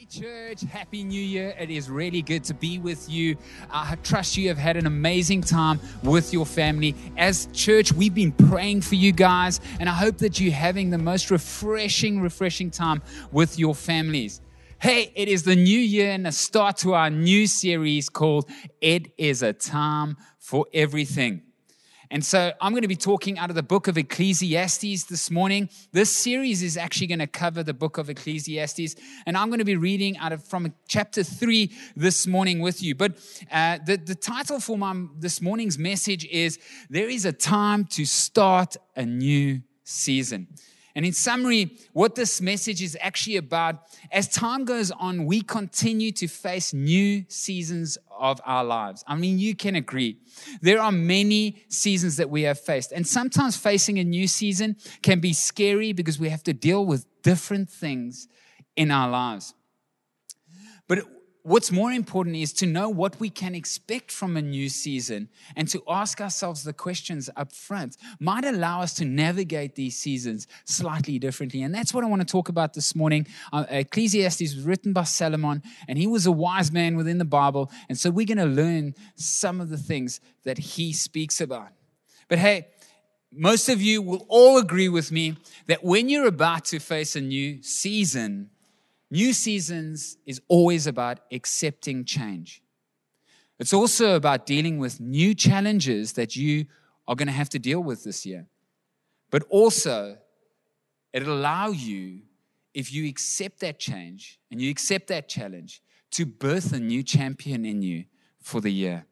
Hey, church, Happy New Year. It is really good to be with you. I trust you have had an amazing time with your family. As church, we've been praying for you guys, and I hope that you're having the most refreshing, refreshing time with your families. Hey, it is the new year and a start to our new series called It is a Time for Everything. And so I'm going to be talking out of the book of Ecclesiastes this morning. This series is actually going to cover the book of Ecclesiastes. And I'm going to be reading out of from chapter three this morning with you. But uh, the, the title for my, this morning's message is There is a time to start a new season. And in summary, what this message is actually about, as time goes on, we continue to face new seasons of our lives. I mean, you can agree. There are many seasons that we have faced. And sometimes facing a new season can be scary because we have to deal with different things in our lives. But what's more important is to know what we can expect from a new season and to ask ourselves the questions up front might allow us to navigate these seasons slightly differently. And that's what i want to talk about this morning. Uh, ecclesiastes was written by solomon and he was a wise man within the bible. And so we're going to learn some of the things that he speaks about. But hey most of you will all agree with me that when you're about to face a new season New seasons is always about accepting change. It's also about dealing with new challenges that you are going to have to deal with this year. But also, it'll allow you, if you accept that change and you accept that challenge, to birth a new champion in you for the year.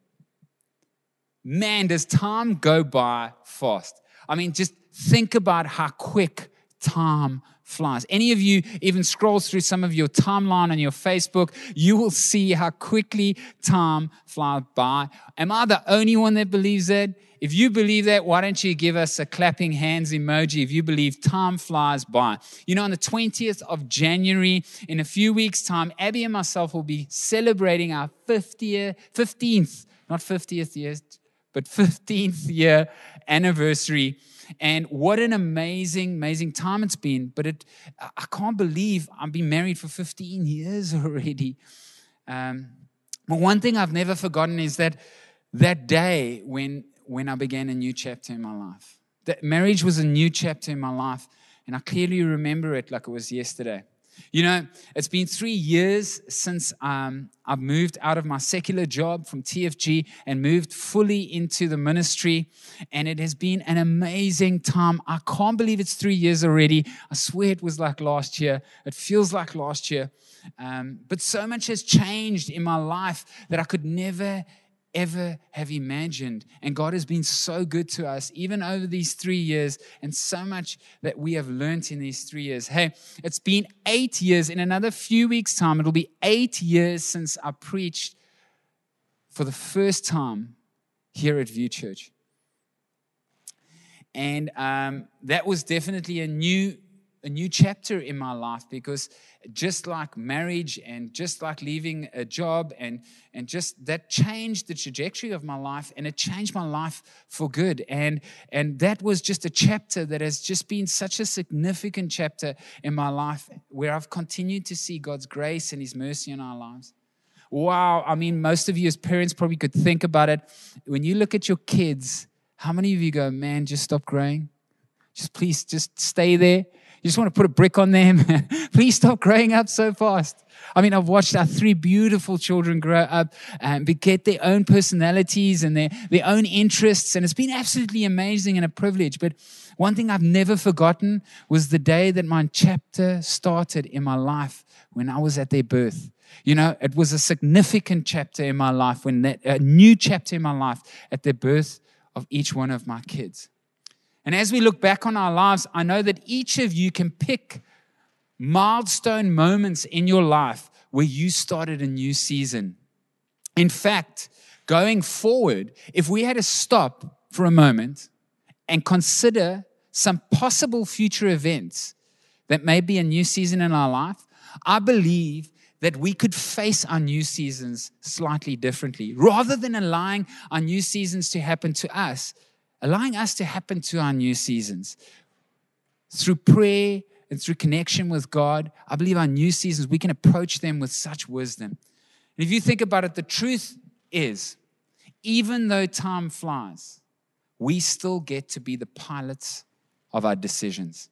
Man, does time go by fast? I mean, just think about how quick time flies. Any of you even scrolls through some of your timeline on your Facebook, you will see how quickly time flies by. Am I the only one that believes that? If you believe that, why don't you give us a clapping hands emoji if you believe time flies by? You know, on the 20th of January, in a few weeks' time, Abby and myself will be celebrating our 50th, 15th, not 50th year, but 15th year anniversary and what an amazing, amazing time it's been. But it, I can't believe I've been married for 15 years already. Um, but one thing I've never forgotten is that that day when, when I began a new chapter in my life. That marriage was a new chapter in my life. And I clearly remember it like it was yesterday. You know, it's been three years since um, I've moved out of my secular job from TFG and moved fully into the ministry. And it has been an amazing time. I can't believe it's three years already. I swear it was like last year. It feels like last year. Um, but so much has changed in my life that I could never ever have imagined. And God has been so good to us, even over these three years, and so much that we have learned in these three years. Hey, it's been eight years. In another few weeks' time, it'll be eight years since I preached for the first time here at View Church. And um, that was definitely a new a new chapter in my life because just like marriage and just like leaving a job and and just that changed the trajectory of my life and it changed my life for good. And and that was just a chapter that has just been such a significant chapter in my life where I've continued to see God's grace and his mercy in our lives. Wow. I mean most of you as parents probably could think about it. When you look at your kids how many of you go man just stop growing. Just please just stay there you just want to put a brick on them. Please stop growing up so fast. I mean, I've watched our three beautiful children grow up and get their own personalities and their, their own interests. And it's been absolutely amazing and a privilege. But one thing I've never forgotten was the day that my chapter started in my life when I was at their birth. You know, it was a significant chapter in my life when that, a new chapter in my life at the birth of each one of my kids. And as we look back on our lives, I know that each of you can pick milestone moments in your life where you started a new season. In fact, going forward, if we had to stop for a moment and consider some possible future events that may be a new season in our life, I believe that we could face our new seasons slightly differently. Rather than allowing our new seasons to happen to us, allowing us to happen to our new seasons through prayer and through connection with God, I believe our new seasons, we can approach them with such wisdom. And if you think about it, the truth is, even though time flies, we still get to be the pilots of our decisions.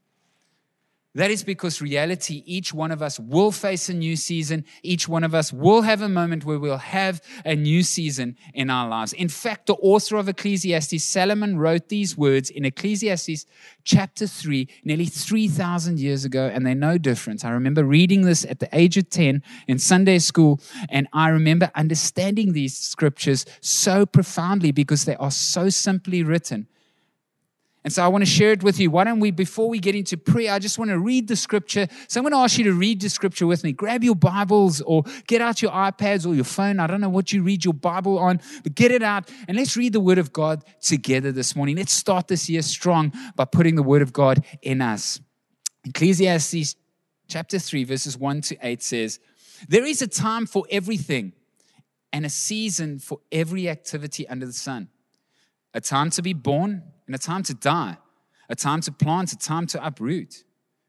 That is because reality, each one of us will face a new season. Each one of us will have a moment where we'll have a new season in our lives. In fact, the author of Ecclesiastes, Solomon, wrote these words in Ecclesiastes chapter 3, nearly 3,000 years ago, and they're no different. I remember reading this at the age of 10 in Sunday school, and I remember understanding these scriptures so profoundly because they are so simply written. And so I want to share it with you. Why don't we, before we get into prayer, I just want to read the scripture. So I'm going to ask you to read the scripture with me. Grab your Bibles or get out your iPads or your phone. I don't know what you read your Bible on, but get it out and let's read the Word of God together this morning. Let's start this year strong by putting the Word of God in us. Ecclesiastes chapter 3, verses 1 to 8 says, There is a time for everything and a season for every activity under the sun, a time to be born and a time to die, a time to plant, a time to uproot,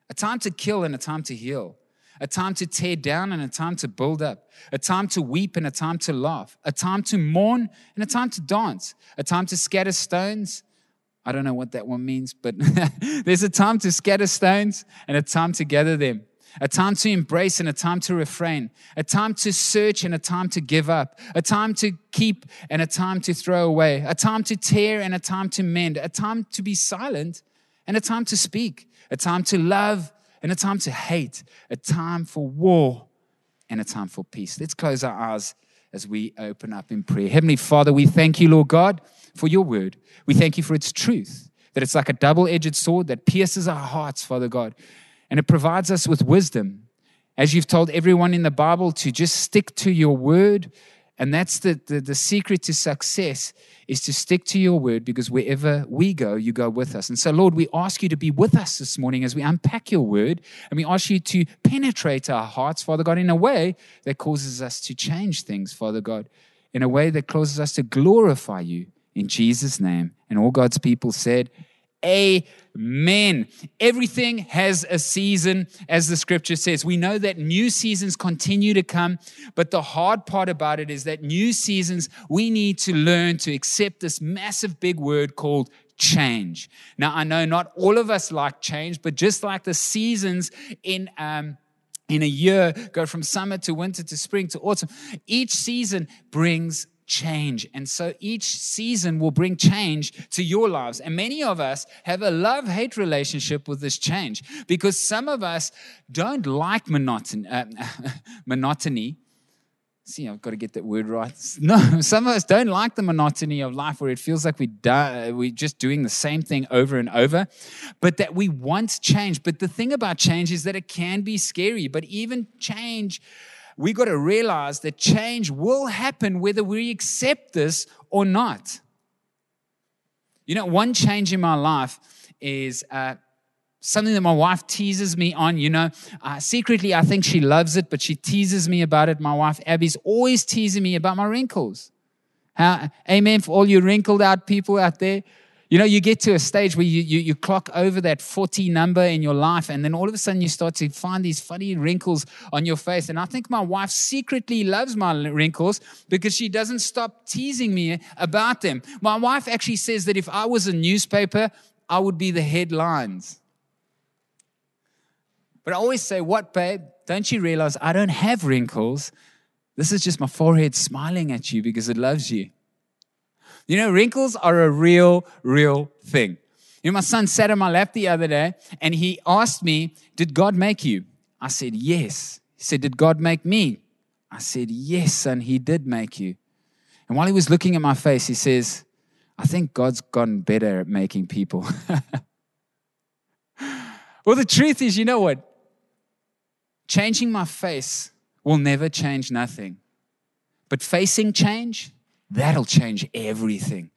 a time to kill and a time to heal, a time to tear down and a time to build up, a time to weep and a time to laugh, a time to mourn and a time to dance, a time to scatter stones. I don't know what that one means, but there's a time to scatter stones and a time to gather them a time to embrace and a time to refrain, a time to search and a time to give up, a time to keep and a time to throw away, a time to tear and a time to mend, a time to be silent and a time to speak, a time to love and a time to hate, a time for war and a time for peace. Let's close our eyes as we open up in prayer. Heavenly Father, we thank you, Lord God, for your word. We thank you for its truth, that it's like a double edged sword that pierces our hearts, Father God and it provides us with wisdom. As you've told everyone in the Bible to just stick to your word. And that's the, the, the, secret to success is to stick to your word because wherever we go, you go with us. And so, Lord, we ask you to be with us this morning as we unpack your word. And we ask you to penetrate our hearts, Father God, in a way that causes us to change things, Father God, in a way that causes us to glorify you in Jesus' name. And all God's people said, Amen. Everything has a season, as the scripture says. We know that new seasons continue to come, but the hard part about it is that new seasons, we need to learn to accept this massive big word called change. Now, I know not all of us like change, but just like the seasons in, um, in a year go from summer to winter to spring to autumn, each season brings change. And so each season will bring change to your lives. And many of us have a love hate relationship with this change because some of us don't like monotony. Uh, monotony. See, I've got to get that word right. No, some of us don't like the monotony of life where it feels like we die, we're just doing the same thing over and over, but that we want change. But the thing about change is that it can be scary, but even change we got to realize that change will happen whether we accept this or not. You know, one change in my life is uh, something that my wife teases me on. You know, uh, secretly, I think she loves it, but she teases me about it. My wife, Abby's always teasing me about my wrinkles. How, amen for all you wrinkled out people out there. You know, you get to a stage where you, you, you, clock over that 40 number in your life, and then all of a sudden you start to find these funny wrinkles on your face. And I think my wife secretly loves my wrinkles because she doesn't stop teasing me about them. My wife actually says that if I was a newspaper, I would be the headlines. But I always say, What, babe? Don't you realize I don't have wrinkles? This is just my forehead smiling at you because it loves you. You know, wrinkles are a real, real thing. You know, my son sat on my lap the other day and he asked me, Did God make you? I said, Yes. He said, Did God make me? I said, Yes, son, he did make you. And while he was looking at my face, he says, I think God's gotten better at making people. well, the truth is, you know what? Changing my face will never change nothing. But facing change, That'll change everything.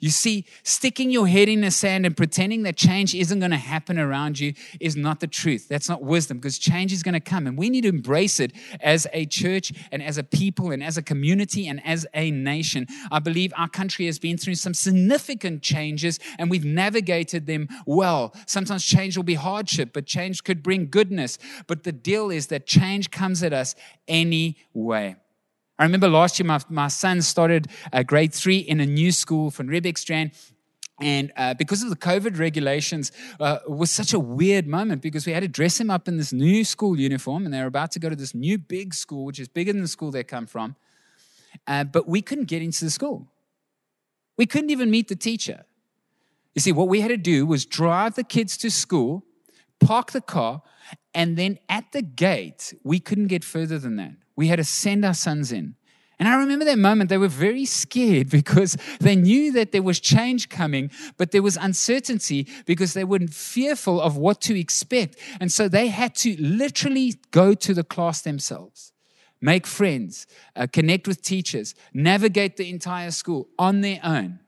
You see, sticking your head in the sand and pretending that change isn't going to happen around you is not the truth. That's not wisdom because change is going to come. And we need to embrace it as a church and as a people and as a community and as a nation. I believe our country has been through some significant changes and we've navigated them well. Sometimes change will be hardship, but change could bring goodness. But the deal is that change comes at us anyway. I remember last year, my, my son started uh, grade three in a new school from Strand. And uh, because of the COVID regulations, uh, it was such a weird moment because we had to dress him up in this new school uniform, and they were about to go to this new big school, which is bigger than the school they come from. Uh, but we couldn't get into the school. We couldn't even meet the teacher. You see, what we had to do was drive the kids to school, park the car, and then at the gate, we couldn't get further than that. We had to send our sons in. And I remember that moment, they were very scared because they knew that there was change coming, but there was uncertainty because they were fearful of what to expect. And so they had to literally go to the class themselves, make friends, uh, connect with teachers, navigate the entire school on their own.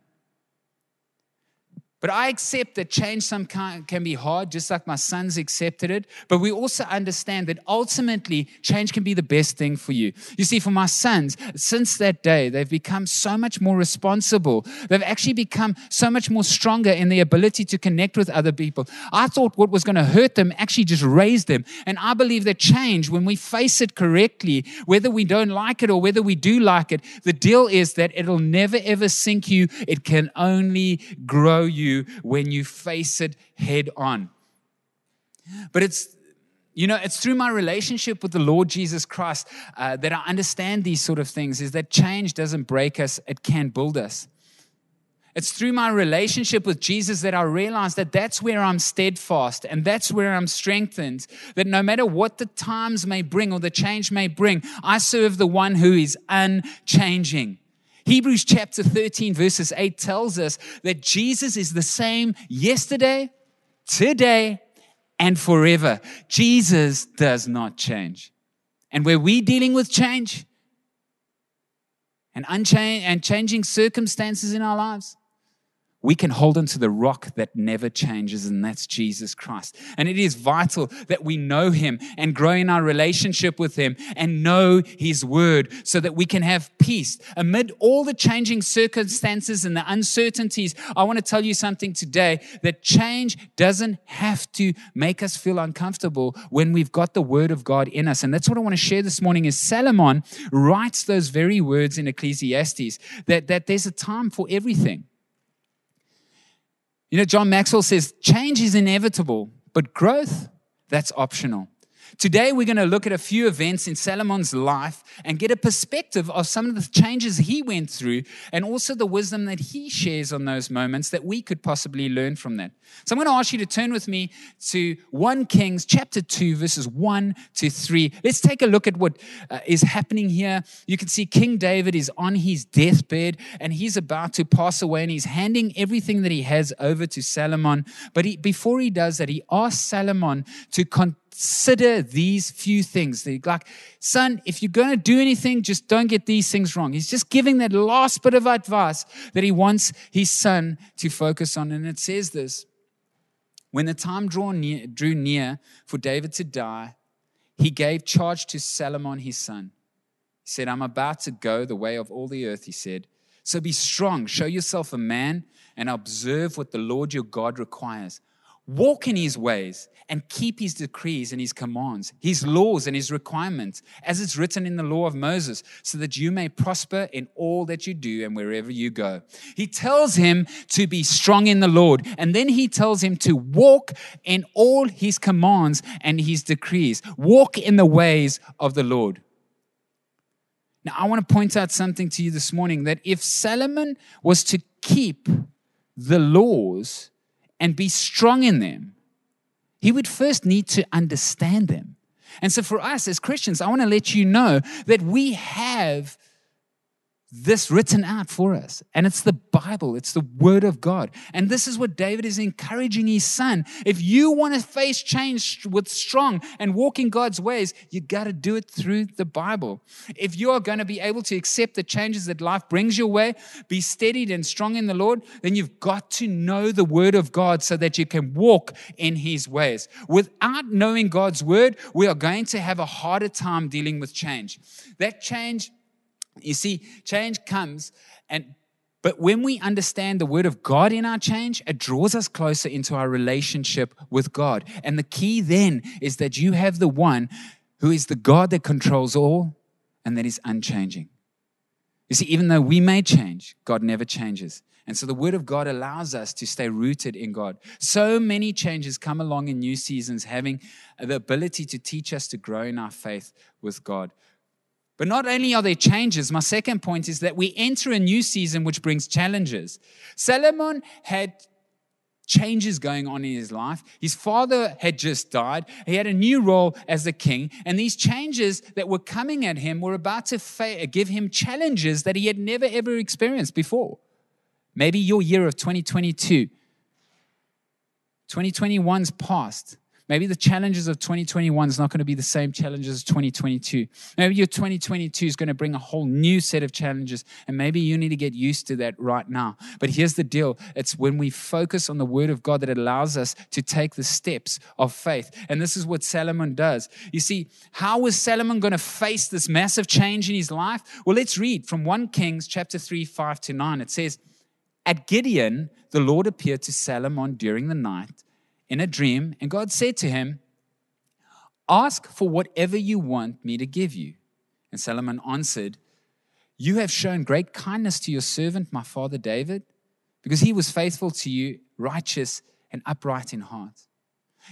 But I accept that change some can be hard, just like my sons accepted it. But we also understand that ultimately change can be the best thing for you. You see, for my sons, since that day, they've become so much more responsible. They've actually become so much more stronger in the ability to connect with other people. I thought what was going to hurt them actually just raised them. And I believe that change, when we face it correctly, whether we don't like it or whether we do like it, the deal is that it'll never ever sink you. It can only grow you you when you face it head on. But it's you know, it's through my relationship with the Lord Jesus Christ uh, that I understand these sort of things is that change doesn't break us, it can build us. It's through my relationship with Jesus that I realize that that's where I'm steadfast and that's where I'm strengthened. That no matter what the times may bring or the change may bring, I serve the one who is unchanging. Hebrews chapter 13, verses 8 tells us that Jesus is the same yesterday, today, and forever. Jesus does not change. And where we're dealing with change and, unchanging and changing circumstances in our lives, we can hold on to the rock that never changes, and that's Jesus Christ. And it is vital that we know Him and grow in our relationship with Him and know His Word so that we can have peace. Amid all the changing circumstances and the uncertainties, I want to tell you something today that change doesn't have to make us feel uncomfortable when we've got the Word of God in us. And that's what I want to share this morning is Solomon writes those very words in Ecclesiastes that, that there's a time for everything. You know, John Maxwell says change is inevitable, but growth, that's optional. Today, we're going to look at a few events in Solomon's life and get a perspective of some of the changes he went through and also the wisdom that he shares on those moments that we could possibly learn from that. So, I'm going to ask you to turn with me to 1 Kings chapter 2, verses 1 to 3. Let's take a look at what uh, is happening here. You can see King David is on his deathbed and he's about to pass away and he's handing everything that he has over to Solomon. But he, before he does that, he asks Solomon to continue consider these few things. Like, son, if you're going to do anything, just don't get these things wrong. He's just giving that last bit of advice that he wants his son to focus on. And it says this When the time drew near, drew near for David to die, he gave charge to Solomon his son. He said, I'm about to go the way of all the earth, he said. So be strong, show yourself a man, and observe what the Lord your God requires. Walk in his ways and keep his decrees and his commands, his laws and his requirements, as it's written in the law of Moses, so that you may prosper in all that you do and wherever you go. He tells him to be strong in the Lord, and then he tells him to walk in all his commands and his decrees. Walk in the ways of the Lord. Now, I want to point out something to you this morning that if Solomon was to keep the laws, and be strong in them, he would first need to understand them. And so, for us as Christians, I want to let you know that we have this written out for us. And it's the Bible, it's the Word of God. And this is what David is encouraging his son. If you want to face change with strong and walk in God's ways, you got to do it through the Bible. If you are going to be able to accept the changes that life brings your way, be steadied and strong in the Lord, then you've got to know the Word of God so that you can walk in His ways. Without knowing God's Word, we are going to have a harder time dealing with change. That change you see, change comes and but when we understand the word of God in our change, it draws us closer into our relationship with God. And the key then is that you have the one who is the God that controls all and that is unchanging. You see, even though we may change, God never changes. And so the word of God allows us to stay rooted in God. So many changes come along in new seasons, having the ability to teach us to grow in our faith with God. But not only are there changes, my second point is that we enter a new season which brings challenges. Solomon had changes going on in his life. His father had just died. He had a new role as a king. And these changes that were coming at him were about to fa- give him challenges that he had never ever experienced before. Maybe your year of 2022. 2021's past. Maybe the challenges of 2021 is not going to be the same challenges as 2022. Maybe your 2022 is going to bring a whole new set of challenges, and maybe you need to get used to that right now. But here's the deal it's when we focus on the Word of God that allows us to take the steps of faith. And this is what Solomon does. You see, how was Solomon going to face this massive change in his life? Well, let's read from 1 Kings chapter 3, 5 to 9. It says, At Gibeon, the Lord appeared to Solomon during the night in a dream, and God said to him, Ask for whatever you want me to give you. And Solomon answered, You have shown great kindness to your servant, my father David, because he was faithful to you, righteous and upright in heart.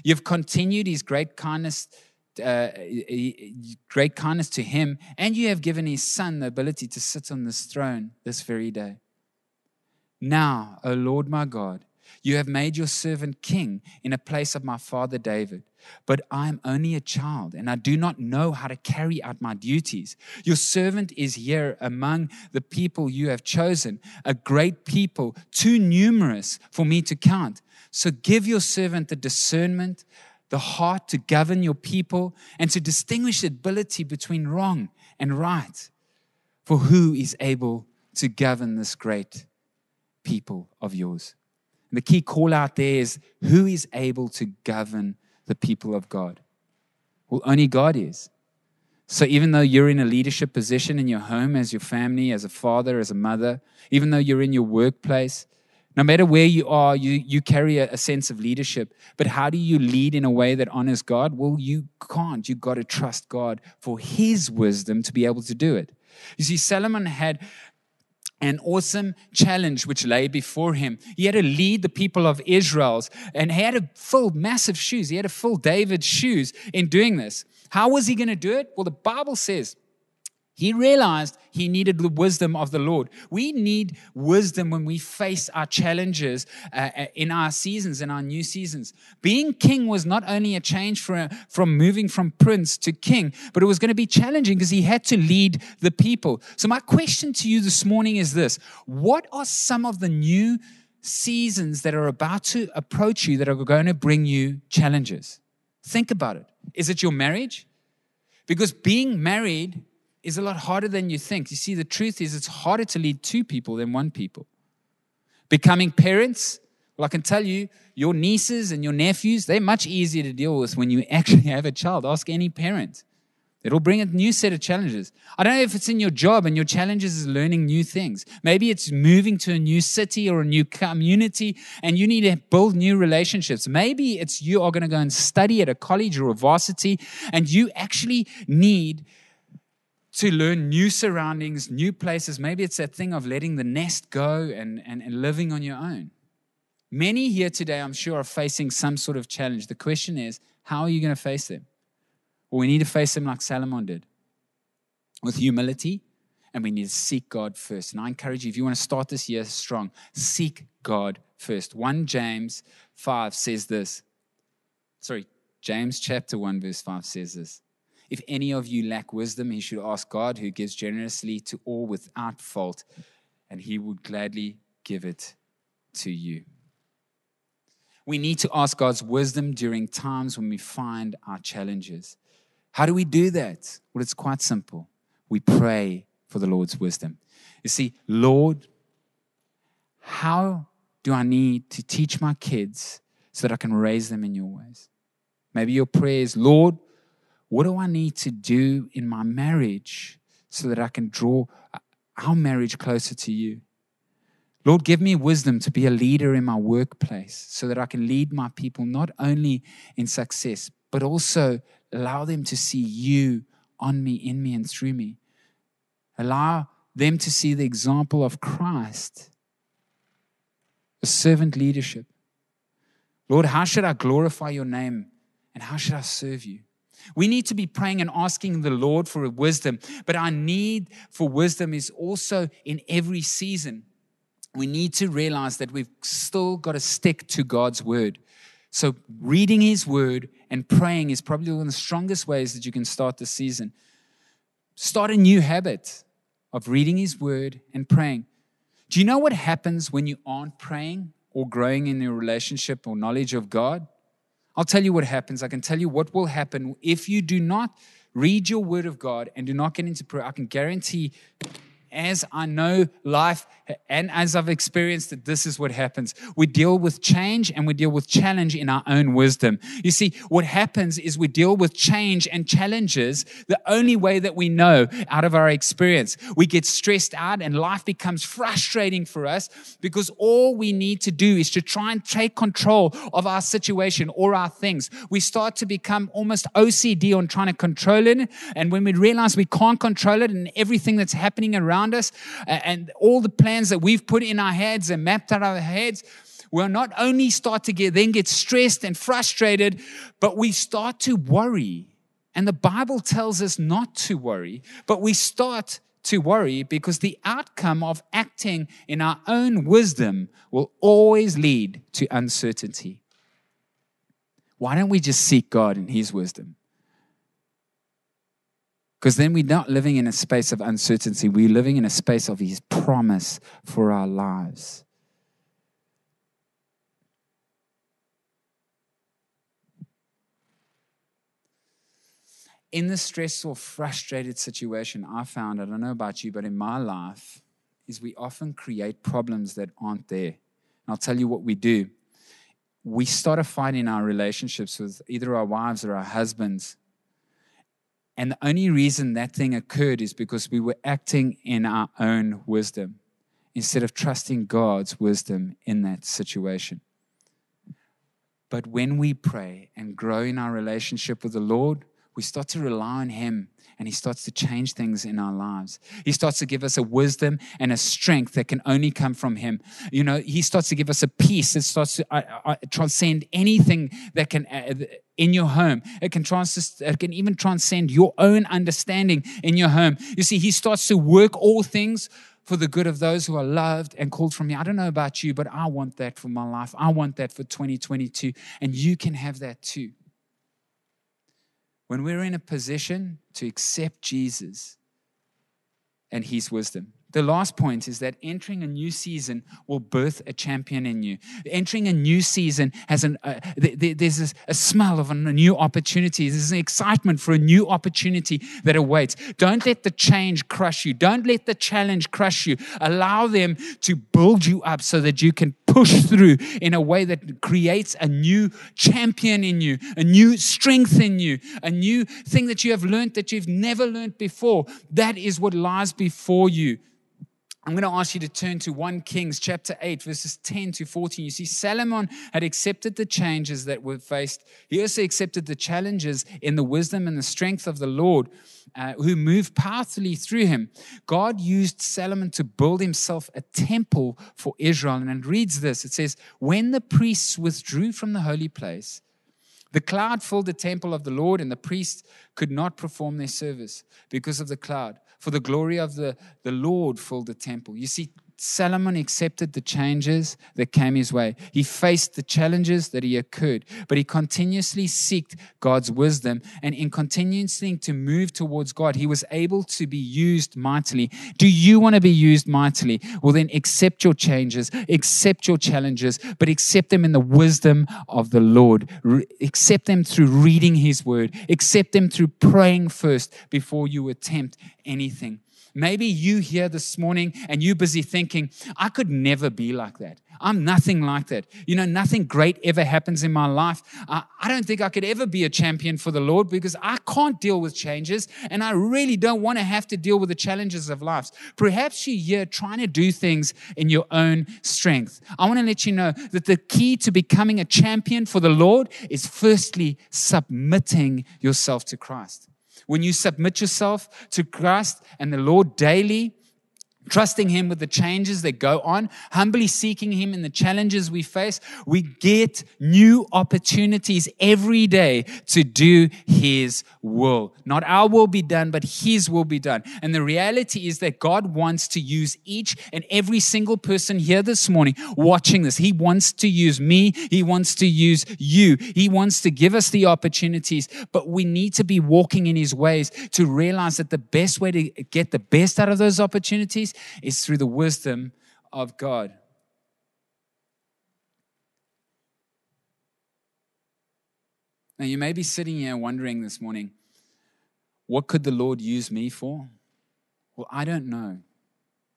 You've continued his great kindness. Uh, great kindness to him, and you have given his son the ability to sit on this throne this very day. Now, O Lord my God, you have made your servant king in a place of my father David. But I am only a child, and I do not know how to carry out my duties. Your servant is here among the people you have chosen, a great people, too numerous for me to count. So give your servant the discernment, the heart to govern your people, and to distinguish the ability between wrong and right. For who is able to govern this great people of yours? The key call out there is who is able to govern the people of God? Well, only God is. So even though you're in a leadership position in your home, as your family, as a father, as a mother, even though you're in your workplace, no matter where you are, you, you carry a, a sense of leadership. But how do you lead in a way that honors God? Well, you can't. You've got to trust God for His wisdom to be able to do it. You see, Solomon had an awesome challenge which lay before him. He had to lead the people of Israel's and he had to fill massive shoes. He had to fill David's shoes in doing this. How was he going to do it? Well, the Bible says he realized he needed the wisdom of the Lord. We need wisdom when we face our challenges uh, uh, in our seasons, in our new seasons. Being king was not only a change for, from moving from prince to king, but it was going to be challenging because he had to lead the people. So, my question to you this morning is this What are some of the new seasons that are about to approach you that are going to bring you challenges? Think about it. Is it your marriage? Because being married is a lot harder than you think. You see, the truth is it's harder to lead two people than one people. Becoming parents, well, I can tell you, your nieces and your nephews, they're much easier to deal with when you actually have a child. Ask any parent. It'll bring a new set of challenges. I don't know if it's in your job and your challenges is learning new things. Maybe it's moving to a new city or a new community and you need to build new relationships. Maybe it's you are going to go and study at a college or a varsity and you actually need to learn new surroundings, new places. Maybe it's that thing of letting the nest go and, and, and living on your own. Many here today, I'm sure, are facing some sort of challenge. The question is, how are you going to face them? Well, we need to face them like Solomon did with humility, and we need to seek God first. And I encourage you, if you want to start this year strong, seek God first. 1 James 5 says this. Sorry, James chapter 1, verse 5 says this. If any of you lack wisdom, he should ask God, who gives generously to all without fault, and he would gladly give it to you. We need to ask God's wisdom during times when we find our challenges. How do we do that? Well, it's quite simple. We pray for the Lord's wisdom. You see, Lord, how do I need to teach my kids so that I can raise them in your ways? Maybe your prayer is, Lord, what do I need to do in my marriage so that I can draw uh, our marriage closer to you? Lord, give me wisdom to be a leader in my workplace so that I can lead my people not only in success, but also allow them to see you on me, in me, and through me. Allow them to see the example of Christ, a servant leadership. Lord, how should I glorify your name and how should I serve you? We need to be praying and asking the Lord for wisdom, but our need for wisdom is also in every season we need to realize that we've still got to stick to God's word. So, reading His word and praying is probably one of the strongest ways that you can start the season. Start a new habit of reading His word and praying. Do you know what happens when you aren't praying or growing in your relationship or knowledge of God? I'll tell you what happens. I can tell you what will happen if you do not read your word of God and do not get into prayer. I can guarantee as I know life and as I've experienced it, this is what happens. We deal with change and we deal with challenge in our own wisdom. You see, what happens is we deal with change and challenges the only way that we know out of our experience. We get stressed out and life becomes frustrating for us because all we need to do is to try and take control of our situation or our things. We start to become almost OCD on trying to control it. And when we realize we can't control it and everything that's happening around us and all the plans that we've put in our heads and mapped out our heads, we'll not only start to get then get stressed and frustrated, but we start to worry. And the Bible tells us not to worry, but we start to worry because the outcome of acting in our own wisdom will always lead to uncertainty. Why don't we just seek God in His wisdom? Because then we're not living in a space of uncertainty. We're living in a space of His promise for our lives. In the stressful, frustrated situation, I found, I don't know about you, but in my life, is we often create problems that aren't there. And I'll tell you what we do. We start a fight in our relationships with either our wives or our husbands and the only reason that thing occurred is because we were acting in our own wisdom instead of trusting God's wisdom in that situation. But when we pray and grow in our relationship with the Lord, we start to rely on Him and He starts to change things in our lives. He starts to give us a wisdom and a strength that can only come from Him. You know, He starts to give us a peace that starts to uh, uh, transcend anything that can. Uh, in your home. It can, trans- it can even transcend your own understanding in your home. You see, he starts to work all things for the good of those who are loved and called from me. I don't know about you, but I want that for my life. I want that for 2022. And you can have that too when we're in a position to accept Jesus and his wisdom. The last point is that entering a new season will birth a champion in you. Entering a new season has an uh, th- there's a, a smell of a new opportunity. There's an excitement for a new opportunity that awaits. Don't let the change crush you. Don't let the challenge crush you. Allow them to build you up so that you can push through in a way that creates a new champion in you, a new strength in you, a new thing that you have learned that you've never learned before. That is what lies before you. I'm going to ask you to turn to 1 Kings chapter 8, verses 10 to 14. You see, Solomon had accepted the changes that were faced. He also accepted the challenges in the wisdom and the strength of the Lord, uh, who moved powerfully through him. God used Solomon to build himself a temple for Israel. And it reads this it says, When the priests withdrew from the holy place, the cloud filled the temple of the Lord, and the priests could not perform their service because of the cloud for the glory of the, the Lord filled the temple. You see, Solomon accepted the changes that came his way. He faced the challenges that he occurred, but he continuously sought God's wisdom. And in continuing to move towards God, he was able to be used mightily. Do you want to be used mightily? Well, then accept your changes, accept your challenges, but accept them in the wisdom of the Lord. Re- accept them through reading his word, accept them through praying first before you attempt anything. Maybe you here this morning and you busy thinking, I could never be like that. I'm nothing like that. You know, nothing great ever happens in my life. Uh, I don't think I could ever be a champion for the Lord because I can't deal with changes and I really don't want to have to deal with the challenges of life. Perhaps you're here trying to do things in your own strength. I want to let you know that the key to becoming a champion for the Lord is firstly submitting yourself to Christ. When you submit yourself to Christ and the Lord daily, trusting Him with the changes that go on, humbly seeking Him in the challenges we face, we get new opportunities every day to do His will. Not our will be done, but His will be done. And the reality is that God wants to use each and every single person here this morning watching this. He wants to use me. He wants to use you. He wants to give us the opportunities, but we need to be walking in His ways to realize that the best way to get the best out of those opportunities is through the wisdom of God. Now, you may be sitting here wondering this morning, what could the Lord use me for? Well, I don't know.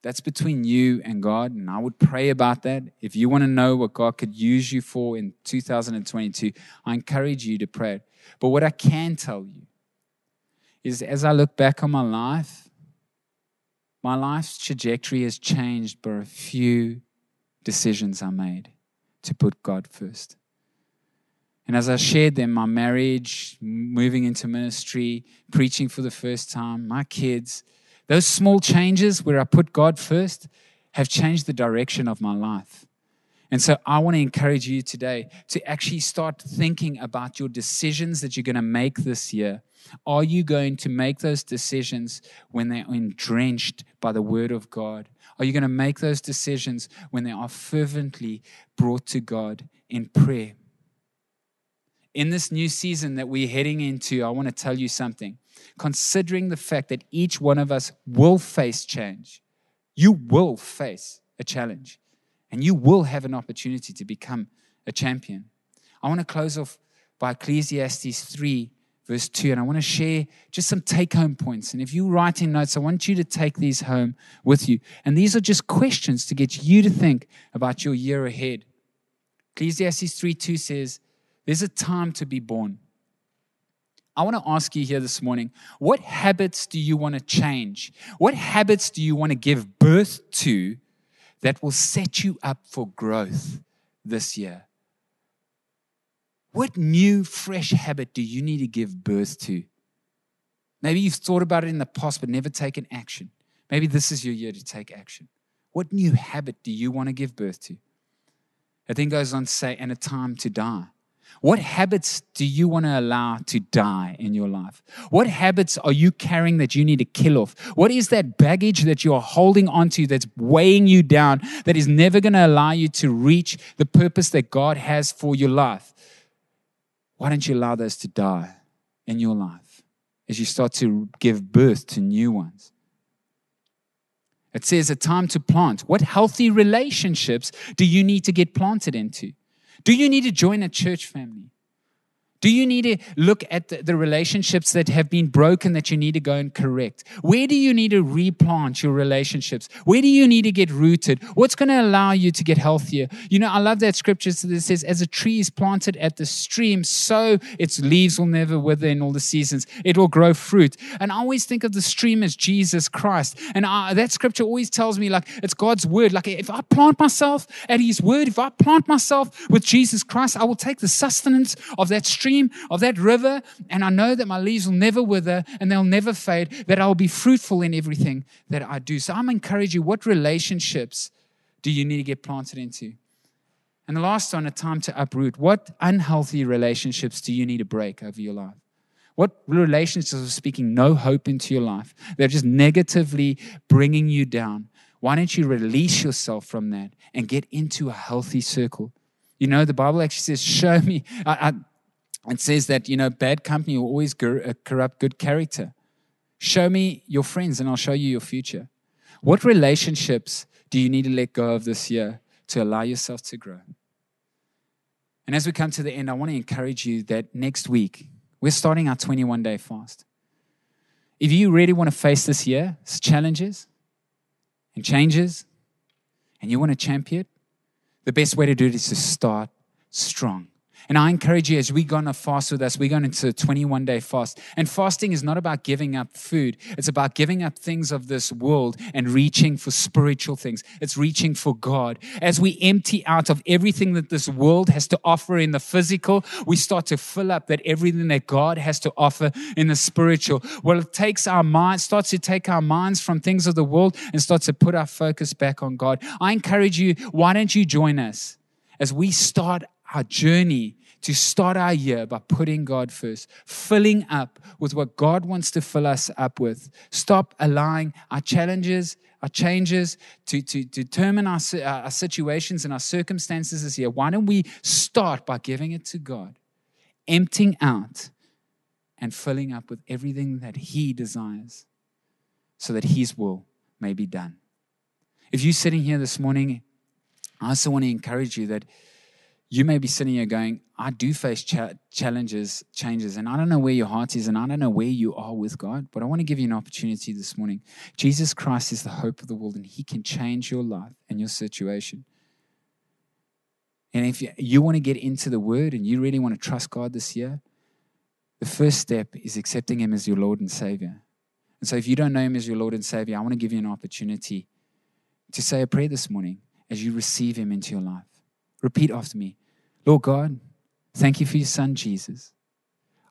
That's between you and God, and I would pray about that. If you want to know what God could use you for in 2022, I encourage you to pray. But what I can tell you is as I look back on my life, my life's trajectory has changed by a few decisions I made to put God first. And as I shared them, my marriage, moving into ministry, preaching for the first time, my kids, those small changes where I put God first have changed the direction of my life. And so I want to encourage you today to actually start thinking about your decisions that you're going to make this year are you going to make those decisions when they are drenched by the word of God? Are you going to make those decisions when they are fervently brought to God in prayer? In this new season that we're heading into, I want to tell you something. Considering the fact that each one of us will face change, you will face a challenge and you will have an opportunity to become a champion. I want to close off by Ecclesiastes 3 verse 2. And I want to share just some take home points. And if you're writing notes, I want you to take these home with you. And these are just questions to get you to think about your year ahead. Ecclesiastes 3 2 says, There's a time to be born. I want to ask you here this morning what habits do you want to change? What habits do you want to give birth to that will set you up for growth this year? What new, fresh habit do you need to give birth to? Maybe you've thought about it in the past but never taken action. Maybe this is your year to take action. What new habit do you want to give birth to? It then goes on to say, and a time to die. What habits do you want to allow to die in your life? What habits are you carrying that you need to kill off? What is that baggage that you're holding onto that's weighing you down that is never going to allow you to reach the purpose that God has for your life? Why don't you allow those to die in your life as you start to give birth to new ones? It says a time to plant. What healthy relationships do you need to get planted into? Do you need to join a church family? Do you need to look at the, relationships that have been broken that you need to go and correct? Where do you need to replant your relationships? Where do you need to get rooted? What's going to allow you to get healthier? You know, I love that scripture that says, as a tree is planted at the stream, so its leaves will never wither in all the seasons. It will grow fruit. And I always think of the stream as Jesus Christ. And I, that scripture always tells me, like, it's God's word. Like, if I plant myself at his word, if I plant myself with Jesus Christ, I will take the sustenance of that stream stream, of that river, and I know that my leaves will never wither and they'll never fade, that I'll be fruitful in everything that I do. So I'm encouraging you, what relationships do you need to get planted into? And the last one, a time to uproot. What unhealthy relationships do you need to break over your life? What relationships are speaking no hope into your life? They're just negatively bringing you down. Why don't you release yourself from that and get into a healthy circle? You know, the Bible actually says, Show me. I, I, it says that, you know, bad company will always uh, corrupt good character. Show me your friends and I'll show you your future. What relationships do you need to let go of this year to allow yourself to grow? And as we come to the end, I want to encourage you that next week, we're starting our 21 day fast. If you really want to face this year's challenges and changes, and you want to champion it, the best way to do it is to start strong. And I encourage you as we go on a fast with us, we're going into a 21 day fast. And fasting is not about giving up food, it's about giving up things of this world and reaching for spiritual things. It's reaching for God. As we empty out of everything that this world has to offer in the physical, we start to fill up that everything that God has to offer in the spiritual. Well, it takes our mind, starts to take our minds from things of the world and starts to put our focus back on God. I encourage you, why don't you join us as we start our journey to start our year by putting God first, filling up with what God wants to fill us up with. Stop allowing our challenges, our changes to, to, determine our, uh, our situations and our circumstances this year. Why don't we start by giving it to God, emptying out and filling up with everything that He desires so that His will may be done? If you're sitting here this morning, I also want to encourage you that you may be sitting here going, I do face cha- challenges, changes, and I don't know where your heart is, and I don't know where you are with God, but I want to give you an opportunity this morning. Jesus Christ is the hope of the world, and He can change your life and your situation. And if you, you want to get into the Word and you really want to trust God this year, the first step is accepting Him as your Lord and Savior. And so, if you don't know Him as your Lord and Savior, I want to give you an opportunity to say a prayer this morning as you receive Him into your life. Repeat after me Lord God, thank you for your son, Jesus.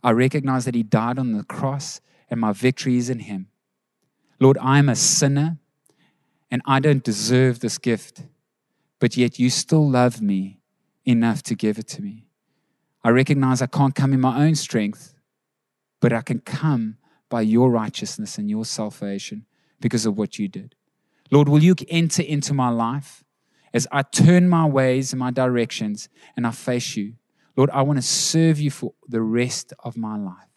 I recognize that he died on the cross and my victory is in him. Lord, I am a sinner and I don't deserve this gift, but yet you still love me enough to give it to me. I recognize I can't come in my own strength, but I can come by your righteousness and your salvation because of what you did. Lord, will you enter into my life? As I turn my ways and my directions and I face you. Lord, I want to serve you for the rest of my life.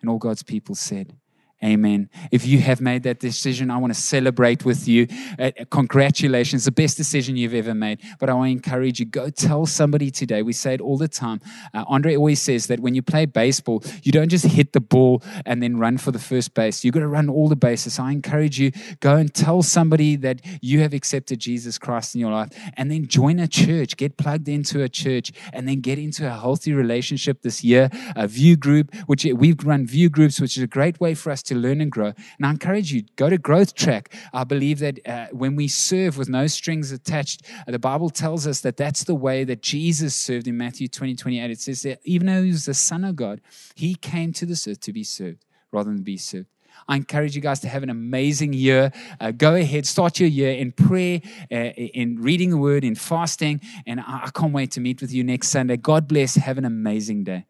And all God's people said, Amen. If you have made that decision, I want to celebrate with you. Uh, congratulations, the best decision you've ever made. But I want to encourage you go tell somebody today. We say it all the time. Uh, Andre always says that when you play baseball, you don't just hit the ball and then run for the first base. You've got to run all the bases. I encourage you go and tell somebody that you have accepted Jesus Christ in your life and then join a church, get plugged into a church, and then get into a healthy relationship this year. A view group, which we've run view groups, which is a great way for us to learn and grow. And I encourage you, go to Growth Track. I believe that uh, when we serve with no strings attached, uh, the Bible tells us that that's the way that Jesus served in Matthew 20, 28. It says that even though he was the Son of God, he came to this earth to be served rather than be served. I encourage you guys to have an amazing year. Uh, go ahead, start your year in prayer, uh, in reading the word, in fasting, and I, I can't wait to meet with you next Sunday. God bless. Have an amazing day.